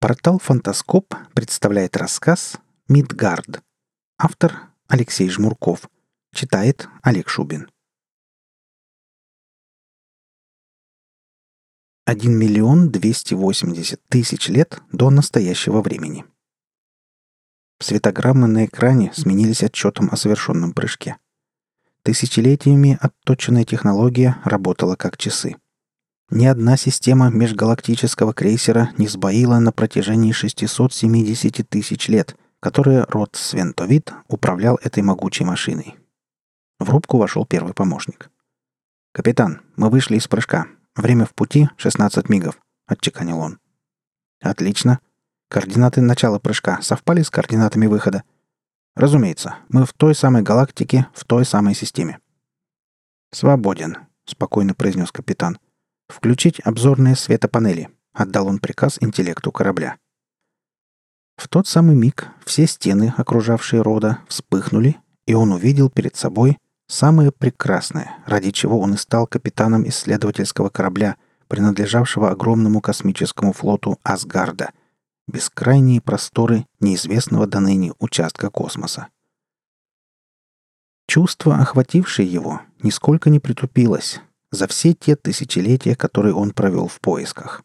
Портал «Фантаскоп» представляет рассказ «Мидгард». Автор Алексей Жмурков. Читает Олег Шубин. 1 миллион 280 тысяч лет до настоящего времени. Светограммы на экране сменились отчетом о совершенном прыжке. Тысячелетиями отточенная технология работала как часы – ни одна система межгалактического крейсера не сбоила на протяжении 670 тысяч лет, которые род Свентовид управлял этой могучей машиной. В рубку вошел первый помощник. «Капитан, мы вышли из прыжка. Время в пути — 16 мигов», — отчеканил он. «Отлично. Координаты начала прыжка совпали с координатами выхода?» «Разумеется. Мы в той самой галактике, в той самой системе». «Свободен», — спокойно произнес капитан. — «Включить обзорные светопанели», — отдал он приказ интеллекту корабля. В тот самый миг все стены, окружавшие рода, вспыхнули, и он увидел перед собой самое прекрасное, ради чего он и стал капитаном исследовательского корабля, принадлежавшего огромному космическому флоту Асгарда, бескрайние просторы неизвестного до ныне участка космоса. Чувство, охватившее его, нисколько не притупилось, за все те тысячелетия, которые он провел в поисках.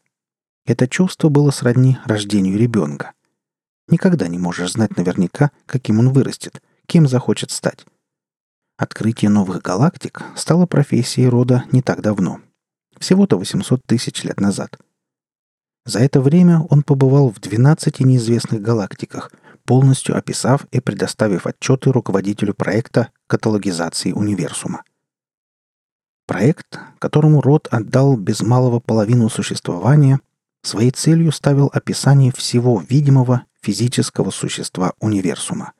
Это чувство было сродни рождению ребенка. Никогда не можешь знать наверняка, каким он вырастет, кем захочет стать. Открытие новых галактик стало профессией рода не так давно. Всего-то 800 тысяч лет назад. За это время он побывал в 12 неизвестных галактиках, полностью описав и предоставив отчеты руководителю проекта каталогизации универсума – Проект, которому род отдал без малого половину существования, своей целью ставил описание всего видимого физического существа универсума.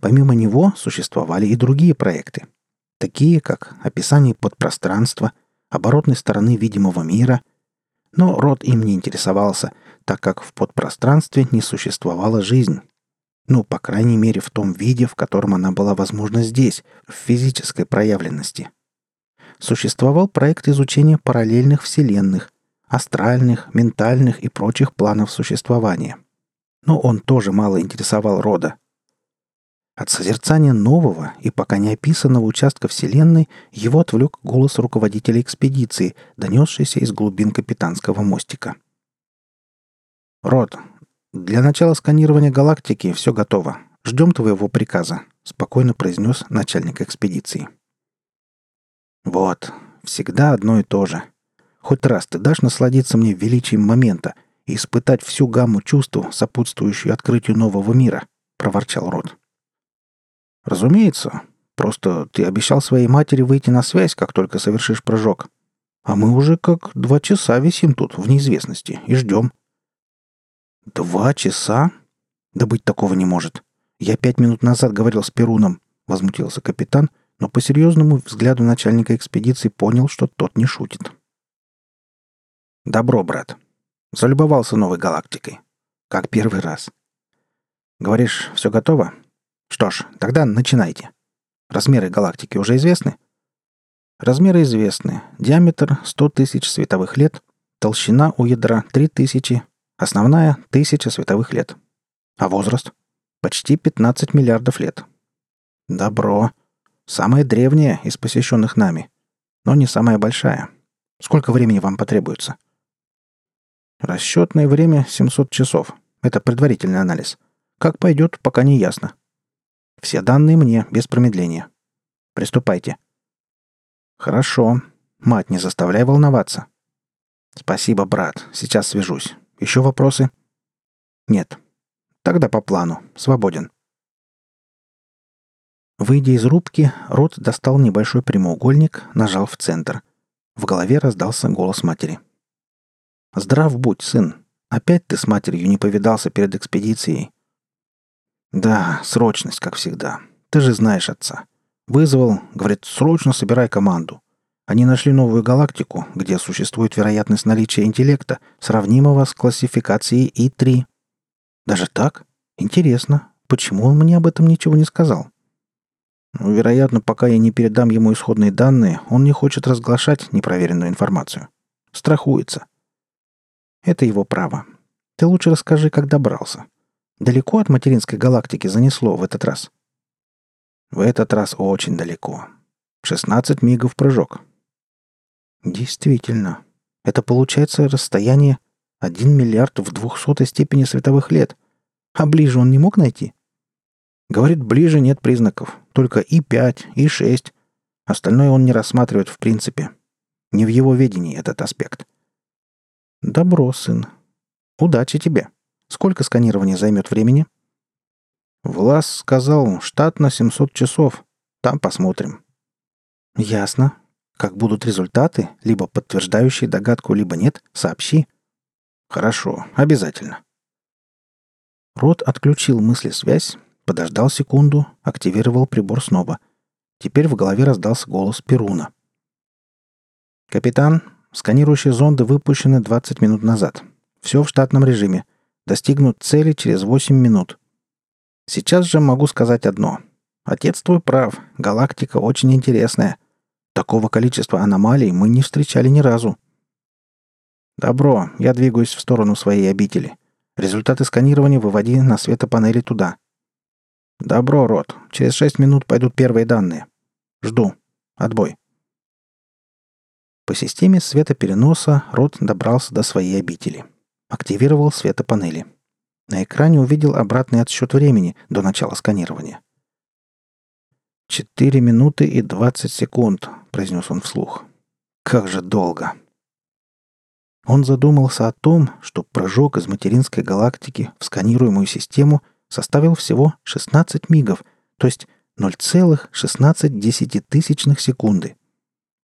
Помимо него существовали и другие проекты, такие как описание подпространства, оборотной стороны видимого мира, но род им не интересовался, так как в подпространстве не существовала жизнь. Ну, по крайней мере, в том виде, в котором она была возможна здесь, в физической проявленности – существовал проект изучения параллельных вселенных, астральных, ментальных и прочих планов существования. Но он тоже мало интересовал рода. От созерцания нового и пока не описанного участка Вселенной его отвлек голос руководителя экспедиции, донесшийся из глубин капитанского мостика. «Род, для начала сканирования галактики все готово. Ждем твоего приказа», — спокойно произнес начальник экспедиции. Вот, всегда одно и то же. Хоть раз ты дашь насладиться мне величием момента и испытать всю гамму чувств, сопутствующую открытию нового мира, проворчал Рот. Разумеется. Просто ты обещал своей матери выйти на связь, как только совершишь прыжок. А мы уже как два часа висим тут, в неизвестности, и ждем. Два часа? Да быть такого не может. Я пять минут назад говорил с Перуном, возмутился капитан но по серьезному взгляду начальника экспедиции понял, что тот не шутит. «Добро, брат. Залюбовался новой галактикой. Как первый раз. Говоришь, все готово? Что ж, тогда начинайте. Размеры галактики уже известны?» Размеры известны. Диаметр 100 тысяч световых лет, толщина у ядра 3000, основная — 1000 световых лет. А возраст? Почти 15 миллиардов лет. Добро. Самая древняя из посещенных нами, но не самая большая. Сколько времени вам потребуется? Расчетное время 700 часов. Это предварительный анализ. Как пойдет, пока не ясно. Все данные мне, без промедления. Приступайте. Хорошо. Мать, не заставляй волноваться. Спасибо, брат. Сейчас свяжусь. Еще вопросы? Нет. Тогда по плану. Свободен. Выйдя из рубки, Рот достал небольшой прямоугольник, нажал в центр. В голове раздался голос матери. «Здрав будь, сын. Опять ты с матерью не повидался перед экспедицией?» «Да, срочность, как всегда. Ты же знаешь отца. Вызвал, говорит, срочно собирай команду. Они нашли новую галактику, где существует вероятность наличия интеллекта, сравнимого с классификацией И-3. Даже так? Интересно. Почему он мне об этом ничего не сказал?» Вероятно, пока я не передам ему исходные данные, он не хочет разглашать непроверенную информацию. Страхуется. Это его право. Ты лучше расскажи, как добрался. Далеко от материнской галактики занесло в этот раз?» «В этот раз очень далеко. 16 мигов прыжок». «Действительно. Это получается расстояние 1 миллиард в двухсотой степени световых лет. А ближе он не мог найти?» Говорит, ближе нет признаков. Только И5, И6. Остальное он не рассматривает в принципе. Не в его ведении этот аспект. Добро, сын. Удачи тебе. Сколько сканирования займет времени? Влас сказал, штат на 700 часов. Там посмотрим. Ясно. Как будут результаты, либо подтверждающие догадку, либо нет, сообщи. Хорошо, обязательно. Рот отключил мысли-связь, Подождал секунду, активировал прибор снова. Теперь в голове раздался голос Перуна. «Капитан, сканирующие зонды выпущены 20 минут назад. Все в штатном режиме. Достигнут цели через 8 минут. Сейчас же могу сказать одно. Отец твой прав, галактика очень интересная. Такого количества аномалий мы не встречали ни разу. Добро, я двигаюсь в сторону своей обители. Результаты сканирования выводи на светопанели туда. «Добро, Рот. Через шесть минут пойдут первые данные. Жду. Отбой». По системе светопереноса Рот добрался до своей обители. Активировал светопанели. На экране увидел обратный отсчет времени до начала сканирования. «Четыре минуты и двадцать секунд», — произнес он вслух. «Как же долго!» Он задумался о том, что прыжок из материнской галактики в сканируемую систему составил всего 16 мигов, то есть 0,16 секунды.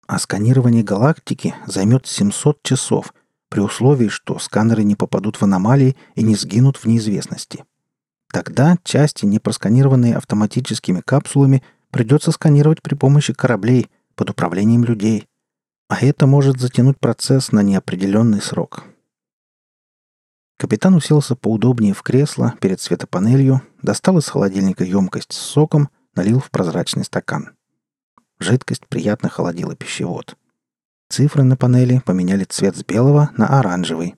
А сканирование галактики займет 700 часов, при условии, что сканеры не попадут в аномалии и не сгинут в неизвестности. Тогда части, не просканированные автоматическими капсулами, придется сканировать при помощи кораблей под управлением людей. А это может затянуть процесс на неопределенный срок. Капитан уселся поудобнее в кресло перед светопанелью, достал из холодильника емкость с соком, налил в прозрачный стакан. Жидкость приятно холодила пищевод. Цифры на панели поменяли цвет с белого на оранжевый.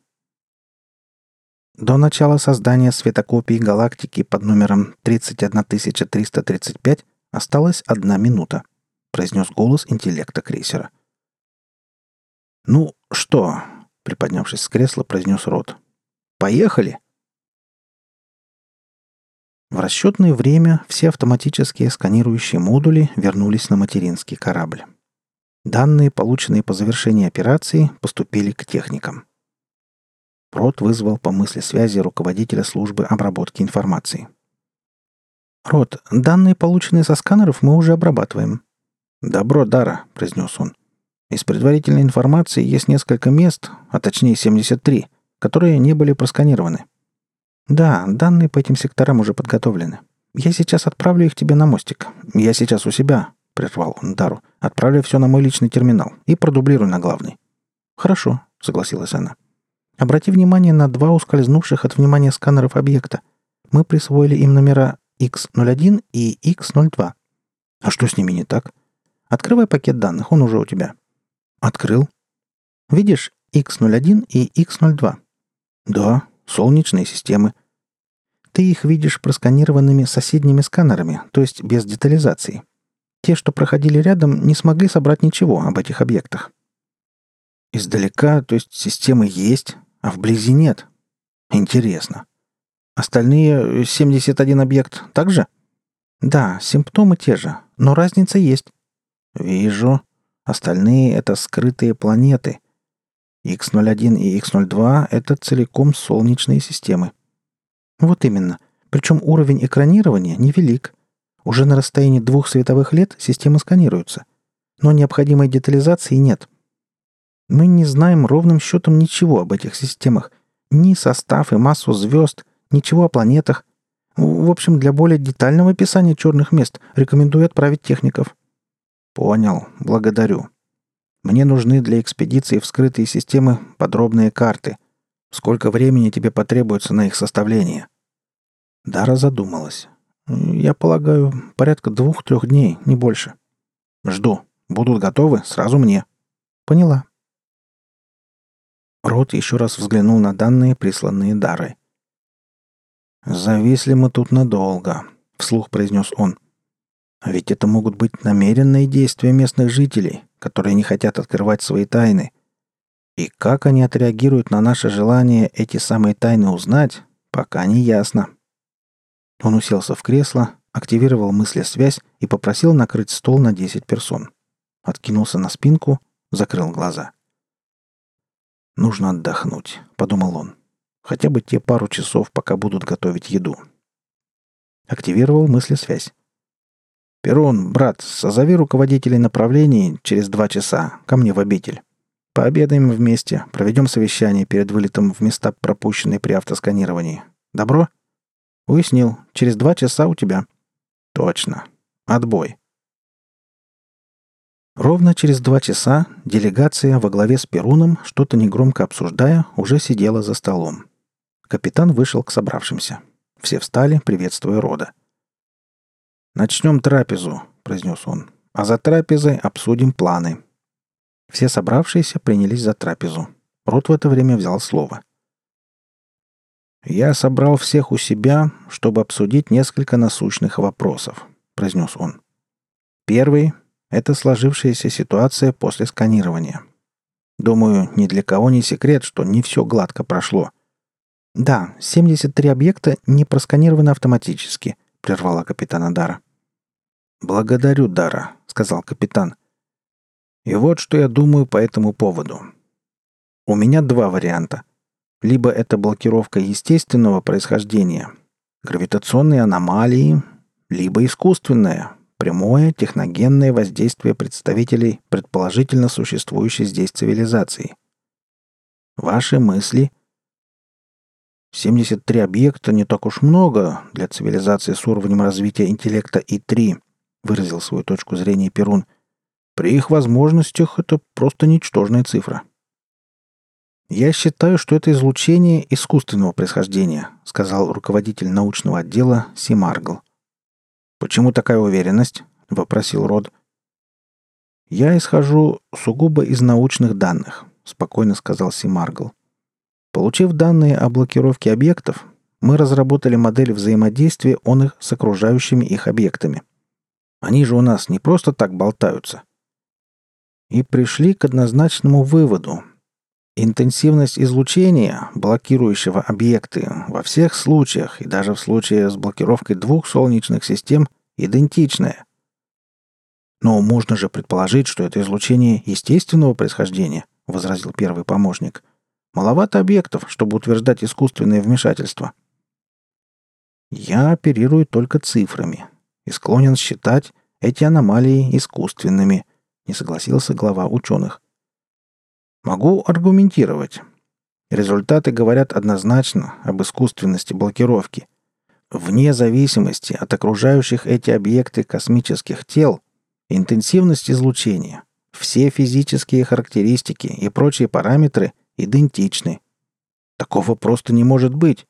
До начала создания светокопии галактики под номером 31335 осталась одна минута, произнес голос интеллекта крейсера. «Ну что?» — приподнявшись с кресла, произнес Рот. Поехали!» В расчетное время все автоматические сканирующие модули вернулись на материнский корабль. Данные, полученные по завершении операции, поступили к техникам. Рот вызвал по мысли связи руководителя службы обработки информации. «Рот, данные, полученные со сканеров, мы уже обрабатываем». «Добро, Дара», — произнес он. «Из предварительной информации есть несколько мест, а точнее 73, которые не были просканированы. Да, данные по этим секторам уже подготовлены. Я сейчас отправлю их тебе на мостик. Я сейчас у себя, прервал он Дару. Отправляй все на мой личный терминал и продублируй на главный. Хорошо, согласилась она. Обрати внимание на два ускользнувших от внимания сканеров объекта. Мы присвоили им номера X01 и X02. А что с ними не так? Открывай пакет данных, он уже у тебя. Открыл. Видишь X01 и X02? Да, солнечные системы. Ты их видишь просканированными соседними сканерами, то есть без детализации. Те, что проходили рядом, не смогли собрать ничего об этих объектах. Издалека, то есть системы есть, а вблизи нет. Интересно. Остальные 71 объект также? Да, симптомы те же, но разница есть. Вижу. Остальные — это скрытые планеты — X01 и X02 — это целиком солнечные системы. Вот именно. Причем уровень экранирования невелик. Уже на расстоянии двух световых лет системы сканируются. Но необходимой детализации нет. Мы не знаем ровным счетом ничего об этих системах. Ни состав и массу звезд, ничего о планетах. В общем, для более детального описания черных мест рекомендую отправить техников. Понял. Благодарю. Мне нужны для экспедиции в скрытые системы подробные карты. Сколько времени тебе потребуется на их составление?» Дара задумалась. «Я полагаю, порядка двух-трех дней, не больше». «Жду. Будут готовы, сразу мне». «Поняла». Рот еще раз взглянул на данные, присланные Дарой. «Зависли мы тут надолго», — вслух произнес он. «А ведь это могут быть намеренные действия местных жителей, которые не хотят открывать свои тайны. И как они отреагируют на наше желание эти самые тайны узнать, пока не ясно». Он уселся в кресло, активировал мыслесвязь и попросил накрыть стол на 10 персон. Откинулся на спинку, закрыл глаза. «Нужно отдохнуть», — подумал он. «Хотя бы те пару часов, пока будут готовить еду». Активировал мыслесвязь. «Перун, брат, созови руководителей направлений через два часа ко мне в обитель. Пообедаем вместе, проведем совещание перед вылетом в места, пропущенные при автосканировании. Добро?» «Уяснил. Через два часа у тебя». «Точно. Отбой». Ровно через два часа делегация во главе с Перуном, что-то негромко обсуждая, уже сидела за столом. Капитан вышел к собравшимся. Все встали, приветствуя рода. «Начнем трапезу», — произнес он. «А за трапезой обсудим планы». Все собравшиеся принялись за трапезу. Рот в это время взял слово. «Я собрал всех у себя, чтобы обсудить несколько насущных вопросов», — произнес он. «Первый это сложившаяся ситуация после сканирования. Думаю, ни для кого не секрет, что не все гладко прошло. «Да, 73 объекта не просканированы автоматически», — прервала капитана Дара. «Благодарю, Дара», — сказал капитан. «И вот что я думаю по этому поводу. У меня два варианта. Либо это блокировка естественного происхождения, гравитационные аномалии, либо искусственная, прямое техногенное воздействие представителей предположительно существующей здесь цивилизации. Ваши мысли? 73 объекта не так уж много для цивилизации с уровнем развития интеллекта И-3, выразил свою точку зрения Перун. При их возможностях это просто ничтожная цифра. «Я считаю, что это излучение искусственного происхождения», сказал руководитель научного отдела Симаргл. «Почему такая уверенность?» — вопросил Род. «Я исхожу сугубо из научных данных», — спокойно сказал Симаргл. «Получив данные о блокировке объектов, мы разработали модель взаимодействия он их с окружающими их объектами. Они же у нас не просто так болтаются. И пришли к однозначному выводу. Интенсивность излучения, блокирующего объекты, во всех случаях и даже в случае с блокировкой двух солнечных систем идентичная. Но можно же предположить, что это излучение естественного происхождения, возразил первый помощник. Маловато объектов, чтобы утверждать искусственное вмешательство. Я оперирую только цифрами и склонен считать эти аномалии искусственными, не согласился глава ученых. Могу аргументировать. Результаты говорят однозначно об искусственности блокировки. Вне зависимости от окружающих эти объекты космических тел, интенсивность излучения, все физические характеристики и прочие параметры идентичны. Такого просто не может быть.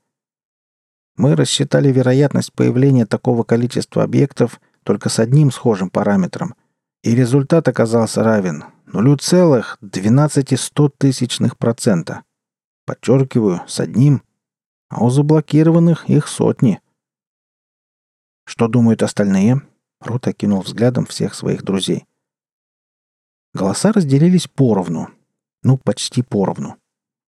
Мы рассчитали вероятность появления такого количества объектов только с одним схожим параметром, и результат оказался равен 0,12%. Подчеркиваю, с одним, а у заблокированных их сотни. Что думают остальные? Рут окинул взглядом всех своих друзей. Голоса разделились поровну. Ну, почти поровну.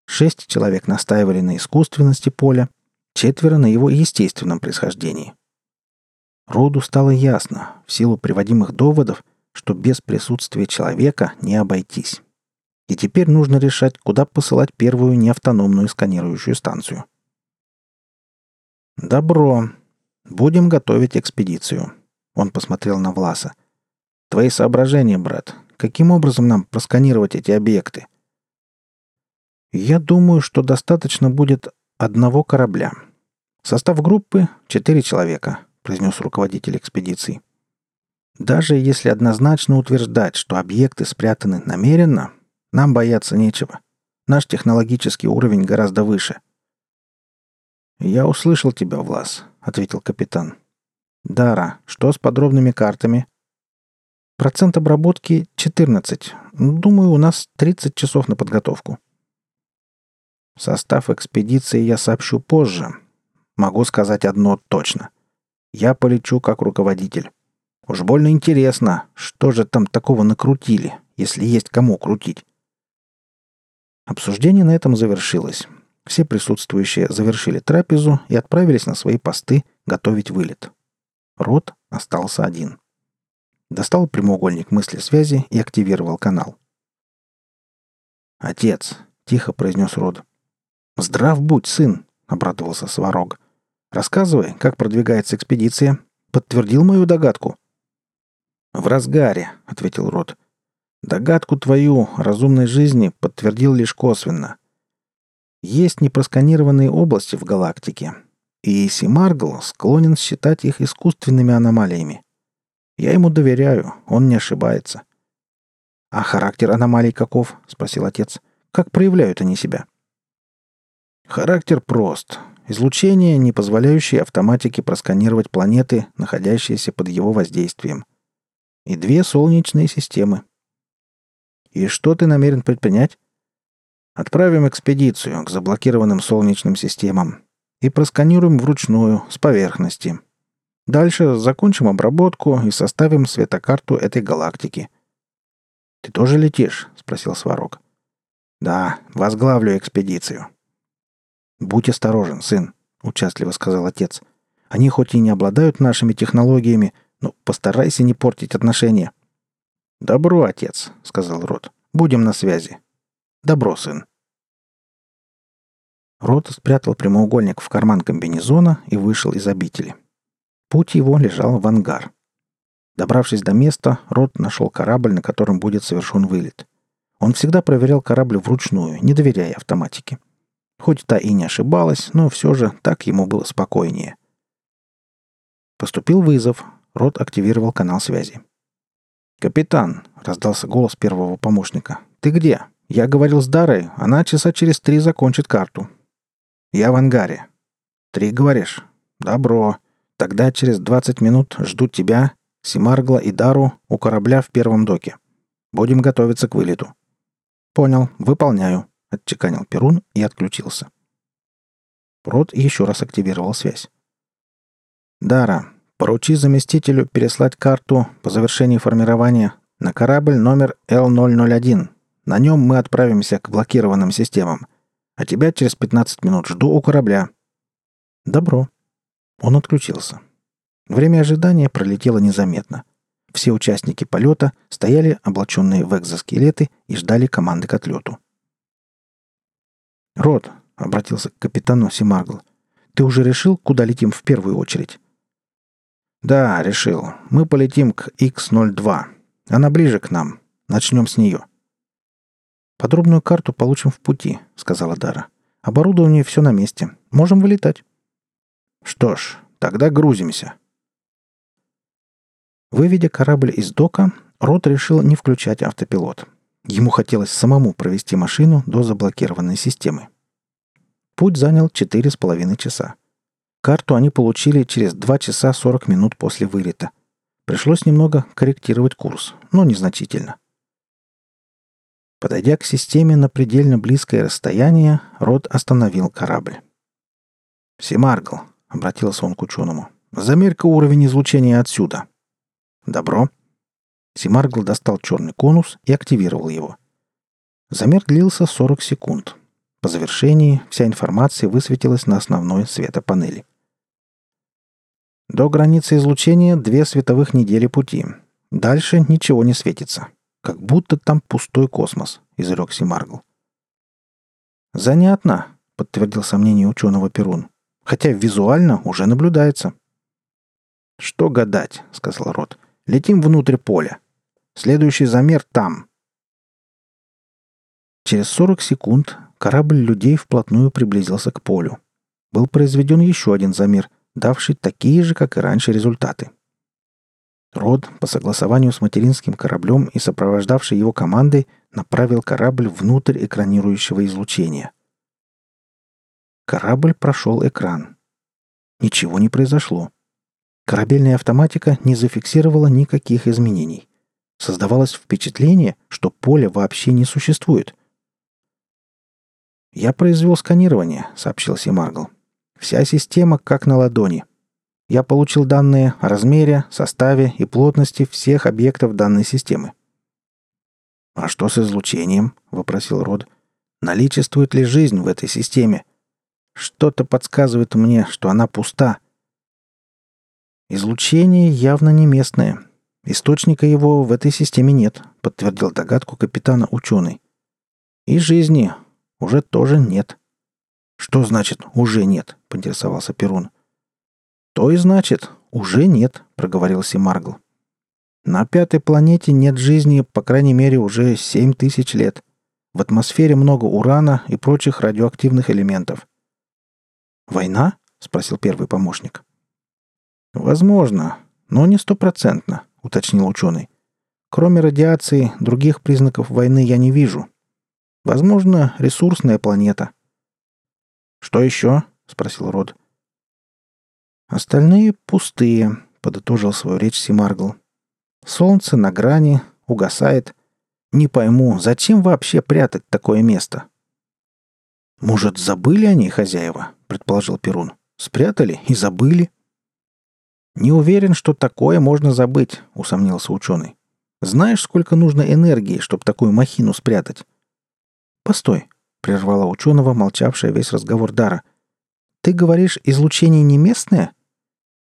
Шесть человек настаивали на искусственности поля, четверо на его естественном происхождении. Роду стало ясно, в силу приводимых доводов, что без присутствия человека не обойтись. И теперь нужно решать, куда посылать первую неавтономную сканирующую станцию. «Добро. Будем готовить экспедицию». Он посмотрел на Власа. «Твои соображения, брат. Каким образом нам просканировать эти объекты?» «Я думаю, что достаточно будет одного корабля. Состав группы — четыре человека», — произнес руководитель экспедиции. Даже если однозначно утверждать, что объекты спрятаны намеренно, нам бояться нечего. Наш технологический уровень гораздо выше. «Я услышал тебя, Влас», — ответил капитан. «Дара, что с подробными картами?» «Процент обработки 14. Думаю, у нас 30 часов на подготовку». Состав экспедиции я сообщу позже. Могу сказать одно точно. Я полечу как руководитель. Уж больно интересно, что же там такого накрутили, если есть кому крутить. Обсуждение на этом завершилось. Все присутствующие завершили трапезу и отправились на свои посты готовить вылет. Рот остался один. Достал прямоугольник мысли связи и активировал канал. «Отец!» — тихо произнес Род. «Здрав будь, сын!» — обрадовался Сварог. «Рассказывай, как продвигается экспедиция. Подтвердил мою догадку?» «В разгаре», — ответил Род. «Догадку твою разумной жизни подтвердил лишь косвенно. Есть непросканированные области в галактике, и Симаргл склонен считать их искусственными аномалиями. Я ему доверяю, он не ошибается. «А характер аномалий каков?» — спросил отец. «Как проявляют они себя?» Характер прост. Излучение, не позволяющее автоматике просканировать планеты, находящиеся под его воздействием. И две солнечные системы. И что ты намерен предпринять? Отправим экспедицию к заблокированным солнечным системам и просканируем вручную, с поверхности. Дальше закончим обработку и составим светокарту этой галактики. «Ты тоже летишь?» — спросил Сварог. «Да, возглавлю экспедицию». «Будь осторожен, сын», — участливо сказал отец. «Они хоть и не обладают нашими технологиями, но постарайся не портить отношения». «Добро, отец», — сказал Рот. «Будем на связи». «Добро, сын». Рот спрятал прямоугольник в карман комбинезона и вышел из обители. Путь его лежал в ангар. Добравшись до места, Рот нашел корабль, на котором будет совершен вылет. Он всегда проверял корабль вручную, не доверяя автоматике. Хоть та и не ошибалась, но все же так ему было спокойнее. Поступил вызов. Рот активировал канал связи. «Капитан», — раздался голос первого помощника, — «ты где? Я говорил с Дарой, она часа через три закончит карту». «Я в ангаре». «Три, говоришь?» «Добро. Тогда через 20 минут жду тебя, Симаргла и Дару у корабля в первом доке. Будем готовиться к вылету». «Понял. Выполняю», — отчеканил Перун и отключился. Прот еще раз активировал связь. «Дара, поручи заместителю переслать карту по завершении формирования на корабль номер Л-001. На нем мы отправимся к блокированным системам. А тебя через 15 минут жду у корабля». «Добро», он отключился. Время ожидания пролетело незаметно. Все участники полета стояли, облаченные в экзоскелеты, и ждали команды к отлету. «Рот», — обратился к капитану Симаргл, — «ты уже решил, куда летим в первую очередь?» «Да, решил. Мы полетим к X-02. Она ближе к нам. Начнем с нее». «Подробную карту получим в пути», — сказала Дара. «Оборудование все на месте. Можем вылетать». Что ж, тогда грузимся. Выведя корабль из дока, Рот решил не включать автопилот. Ему хотелось самому провести машину до заблокированной системы. Путь занял четыре с половиной часа. Карту они получили через 2 часа 40 минут после вылета. Пришлось немного корректировать курс, но незначительно. Подойдя к системе на предельно близкое расстояние, Рот остановил корабль. «Семаргл, — обратился он к ученому. «Замерь-ка уровень излучения отсюда». «Добро». Симаргл достал черный конус и активировал его. Замер длился 40 секунд. По завершении вся информация высветилась на основной светопанели. До границы излучения две световых недели пути. Дальше ничего не светится. Как будто там пустой космос, изрек Симаргл. «Занятно», — подтвердил сомнение ученого Перун хотя визуально уже наблюдается. «Что гадать?» — сказал Рот. «Летим внутрь поля. Следующий замер там». Через 40 секунд корабль людей вплотную приблизился к полю. Был произведен еще один замер, давший такие же, как и раньше, результаты. Род, по согласованию с материнским кораблем и сопровождавшей его командой, направил корабль внутрь экранирующего излучения — Корабль прошел экран. Ничего не произошло. Корабельная автоматика не зафиксировала никаких изменений. Создавалось впечатление, что поле вообще не существует. «Я произвел сканирование», — сообщил Симаргл. «Вся система как на ладони. Я получил данные о размере, составе и плотности всех объектов данной системы». «А что с излучением?» — вопросил Род. «Наличествует ли жизнь в этой системе? Что-то подсказывает мне, что она пуста». «Излучение явно не местное. Источника его в этой системе нет», — подтвердил догадку капитана ученый. «И жизни уже тоже нет». «Что значит «уже нет»?» — поинтересовался Перун. «То и значит, уже нет», — проговорил Симаргл. «На пятой планете нет жизни, по крайней мере, уже семь тысяч лет. В атмосфере много урана и прочих радиоактивных элементов». «Война?» — спросил первый помощник. «Возможно, но не стопроцентно», — уточнил ученый. «Кроме радиации, других признаков войны я не вижу. Возможно, ресурсная планета». «Что еще?» — спросил Род. «Остальные пустые», — подытожил свою речь Симаргл. «Солнце на грани, угасает. Не пойму, зачем вообще прятать такое место?» «Может, забыли они, хозяева?» — предположил Перун. «Спрятали и забыли?» «Не уверен, что такое можно забыть», — усомнился ученый. «Знаешь, сколько нужно энергии, чтобы такую махину спрятать?» «Постой», — прервала ученого, молчавшая весь разговор Дара. «Ты говоришь, излучение не местное?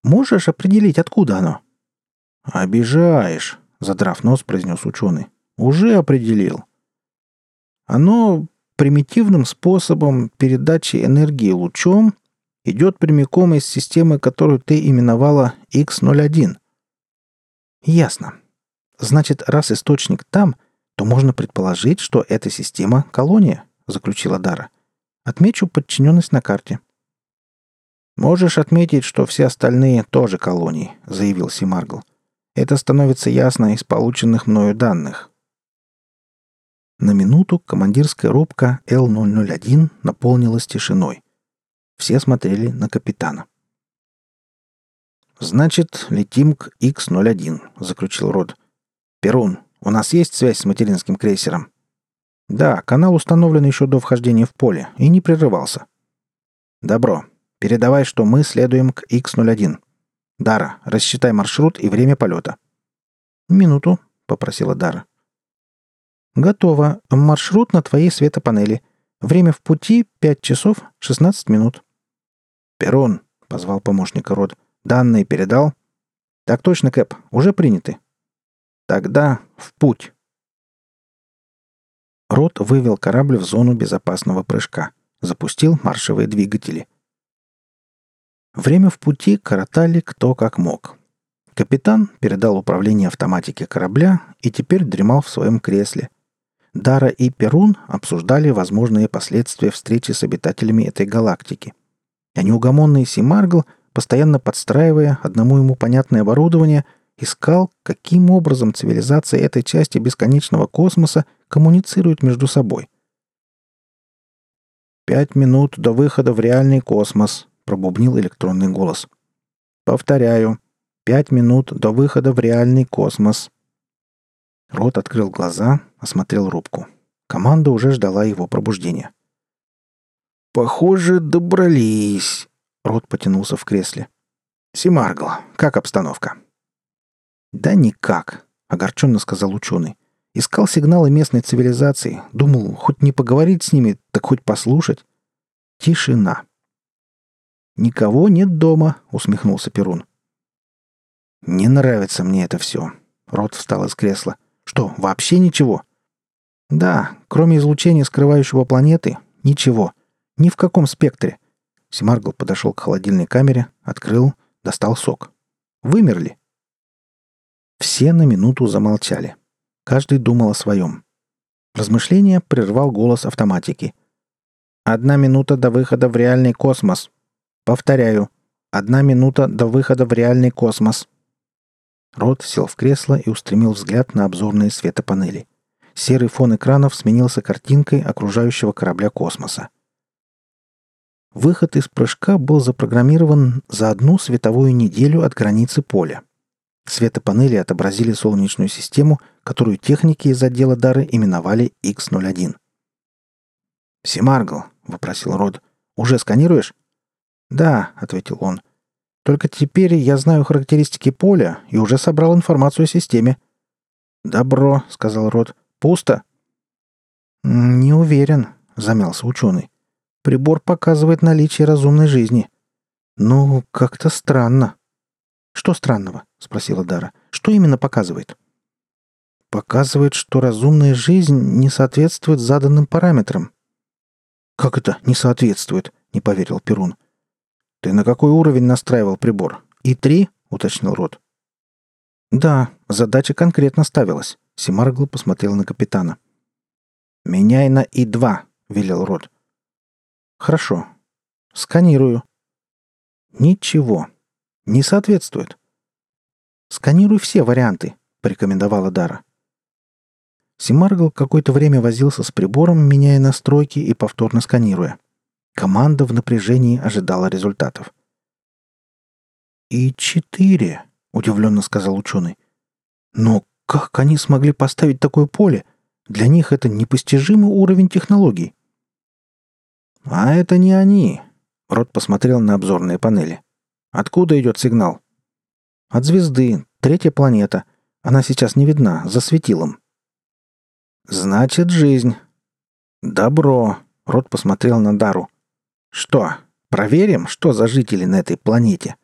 Можешь определить, откуда оно?» «Обижаешь», — задрав нос, произнес ученый. «Уже определил. Оно примитивным способом передачи энергии лучом идет прямиком из системы, которую ты именовала X01. Ясно. Значит, раз источник там, то можно предположить, что эта система — колония, заключила Дара. Отмечу подчиненность на карте. Можешь отметить, что все остальные тоже колонии, заявил Симаргл. Это становится ясно из полученных мною данных. На минуту командирская рубка Л-001 наполнилась тишиной. Все смотрели на капитана. «Значит, летим к X-01», — заключил Род. «Перун, у нас есть связь с материнским крейсером?» «Да, канал установлен еще до вхождения в поле и не прерывался». «Добро. Передавай, что мы следуем к X-01. Дара, рассчитай маршрут и время полета». «Минуту», — попросила Дара. «Готово. Маршрут на твоей светопанели. Время в пути — 5 часов 16 минут». «Перун», — позвал помощника Род. «Данные передал?» «Так точно, Кэп. Уже приняты». «Тогда в путь». Рот вывел корабль в зону безопасного прыжка. Запустил маршевые двигатели. Время в пути коротали кто как мог. Капитан передал управление автоматике корабля и теперь дремал в своем кресле. Дара и Перун обсуждали возможные последствия встречи с обитателями этой галактики – а неугомонный Симаргл, постоянно подстраивая одному ему понятное оборудование, искал, каким образом цивилизация этой части бесконечного космоса коммуницирует между собой. «Пять минут до выхода в реальный космос», — пробубнил электронный голос. «Повторяю, пять минут до выхода в реальный космос». Рот открыл глаза, осмотрел рубку. Команда уже ждала его пробуждения. «Похоже, добрались», — Рот потянулся в кресле. «Симаргл, как обстановка?» «Да никак», — огорченно сказал ученый. «Искал сигналы местной цивилизации. Думал, хоть не поговорить с ними, так хоть послушать». Тишина. «Никого нет дома», — усмехнулся Перун. «Не нравится мне это все». Рот встал из кресла. «Что, вообще ничего?» «Да, кроме излучения скрывающего планеты, ничего. Ни в каком спектре. Симаргл подошел к холодильной камере, открыл, достал сок. Вымерли. Все на минуту замолчали. Каждый думал о своем. Размышление прервал голос автоматики. «Одна минута до выхода в реальный космос. Повторяю, одна минута до выхода в реальный космос». Рот сел в кресло и устремил взгляд на обзорные светопанели. Серый фон экранов сменился картинкой окружающего корабля космоса. Выход из прыжка был запрограммирован за одну световую неделю от границы поля. Светопанели отобразили Солнечную систему, которую техники из отдела Дары именовали X01. «Семаргл», — вопросил Род, — «уже сканируешь?» «Да», — ответил он. «Только теперь я знаю характеристики поля и уже собрал информацию о системе». «Добро», — сказал Род. «Пусто?» «Не уверен», — замялся ученый. «Прибор показывает наличие разумной жизни». «Ну, как-то странно». «Что странного?» — спросила Дара. «Что именно показывает?» «Показывает, что разумная жизнь не соответствует заданным параметрам». «Как это не соответствует?» — не поверил Перун. «Ты на какой уровень настраивал прибор? И-3?» — уточнил Рот. «Да, задача конкретно ставилась», — Симаргл посмотрел на капитана. «Меняй на И-2», — велел Рот. «Хорошо. Сканирую». «Ничего. Не соответствует». «Сканируй все варианты», — порекомендовала Дара. Симаргл какое-то время возился с прибором, меняя настройки и повторно сканируя. Команда в напряжении ожидала результатов. «И четыре», — удивленно сказал ученый. «Но как они смогли поставить такое поле? Для них это непостижимый уровень технологий». «А это не они», — Рот посмотрел на обзорные панели. «Откуда идет сигнал?» «От звезды. Третья планета. Она сейчас не видна, за светилом». «Значит, жизнь». «Добро», — Рот посмотрел на Дару. «Что, проверим, что за жители на этой планете?»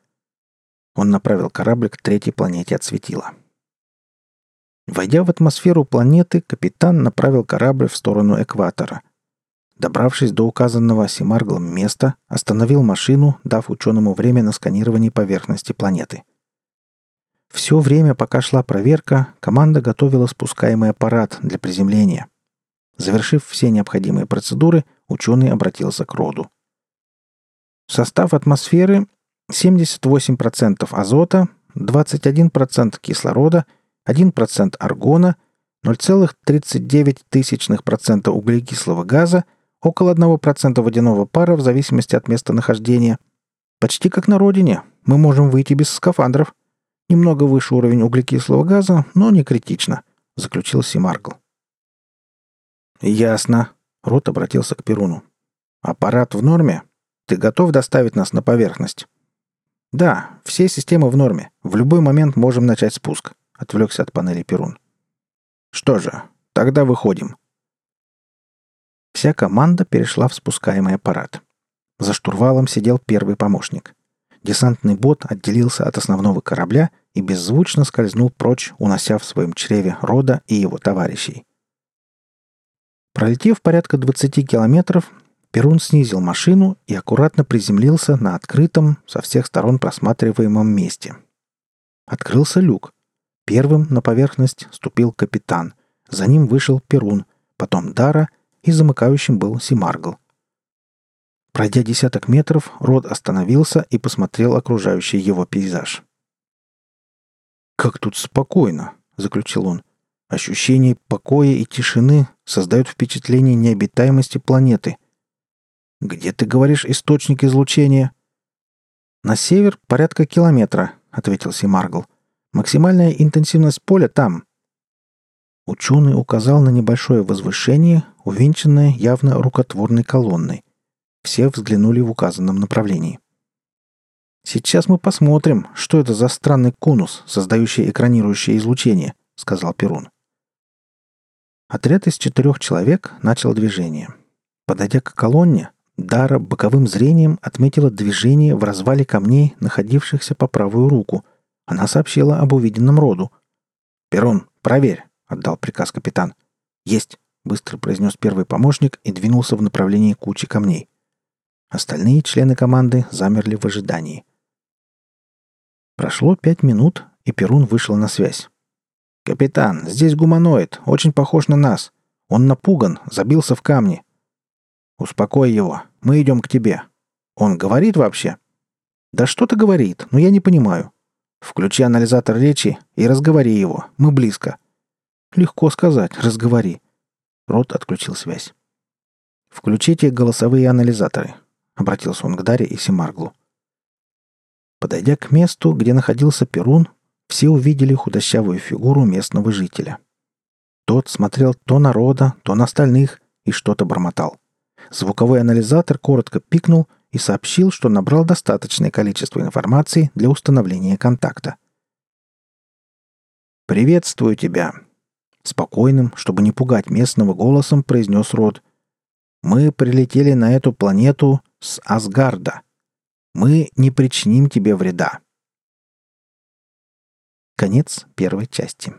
Он направил корабль к третьей планете от светила. Войдя в атмосферу планеты, капитан направил корабль в сторону экватора. Добравшись до указанного Симарглом места, остановил машину, дав ученому время на сканирование поверхности планеты. Все время, пока шла проверка, команда готовила спускаемый аппарат для приземления. Завершив все необходимые процедуры, ученый обратился к роду. Состав атмосферы 78% азота, 21% кислорода, 1% аргона, 0,39% углекислого газа, около 1% водяного пара в зависимости от местонахождения. Почти как на родине. Мы можем выйти без скафандров. Немного выше уровень углекислого газа, но не критично, заключил Симаргл. Ясно. Рот обратился к Перуну. Аппарат в норме? Ты готов доставить нас на поверхность?» «Да, все системы в норме. В любой момент можем начать спуск», — отвлекся от панели Перун. «Что же, тогда выходим». Вся команда перешла в спускаемый аппарат. За штурвалом сидел первый помощник. Десантный бот отделился от основного корабля и беззвучно скользнул прочь, унося в своем чреве Рода и его товарищей. Пролетев порядка 20 километров, Перун снизил машину и аккуратно приземлился на открытом, со всех сторон просматриваемом месте. Открылся люк. Первым на поверхность ступил капитан. За ним вышел Перун, потом Дара и замыкающим был Симаргл. Пройдя десяток метров, Род остановился и посмотрел окружающий его пейзаж. «Как тут спокойно!» — заключил он. «Ощущение покоя и тишины создают впечатление необитаемости планеты — «Где, ты говоришь, источник излучения?» «На север порядка километра», — ответил Симаргл. «Максимальная интенсивность поля там». Ученый указал на небольшое возвышение, увенчанное явно рукотворной колонной. Все взглянули в указанном направлении. «Сейчас мы посмотрим, что это за странный конус, создающий экранирующее излучение», — сказал Перун. Отряд из четырех человек начал движение. Подойдя к колонне, Дара боковым зрением отметила движение в развале камней, находившихся по правую руку. Она сообщила об увиденном роду. «Перун, проверь!» — отдал приказ капитан. «Есть!» — быстро произнес первый помощник и двинулся в направлении кучи камней. Остальные члены команды замерли в ожидании. Прошло пять минут, и Перун вышел на связь. «Капитан, здесь гуманоид, очень похож на нас. Он напуган, забился в камни. «Успокой его. Мы идем к тебе. Он говорит вообще?» «Да что-то говорит, но я не понимаю. Включи анализатор речи и разговори его. Мы близко». «Легко сказать. Разговори». Рот отключил связь. «Включите голосовые анализаторы», — обратился он к Даре и Семарглу. Подойдя к месту, где находился Перун, все увидели худощавую фигуру местного жителя. Тот смотрел то на Рода, то на остальных и что-то бормотал. Звуковой анализатор коротко пикнул и сообщил, что набрал достаточное количество информации для установления контакта. «Приветствую тебя!» Спокойным, чтобы не пугать местного голосом, произнес Род. «Мы прилетели на эту планету с Асгарда. Мы не причиним тебе вреда». Конец первой части.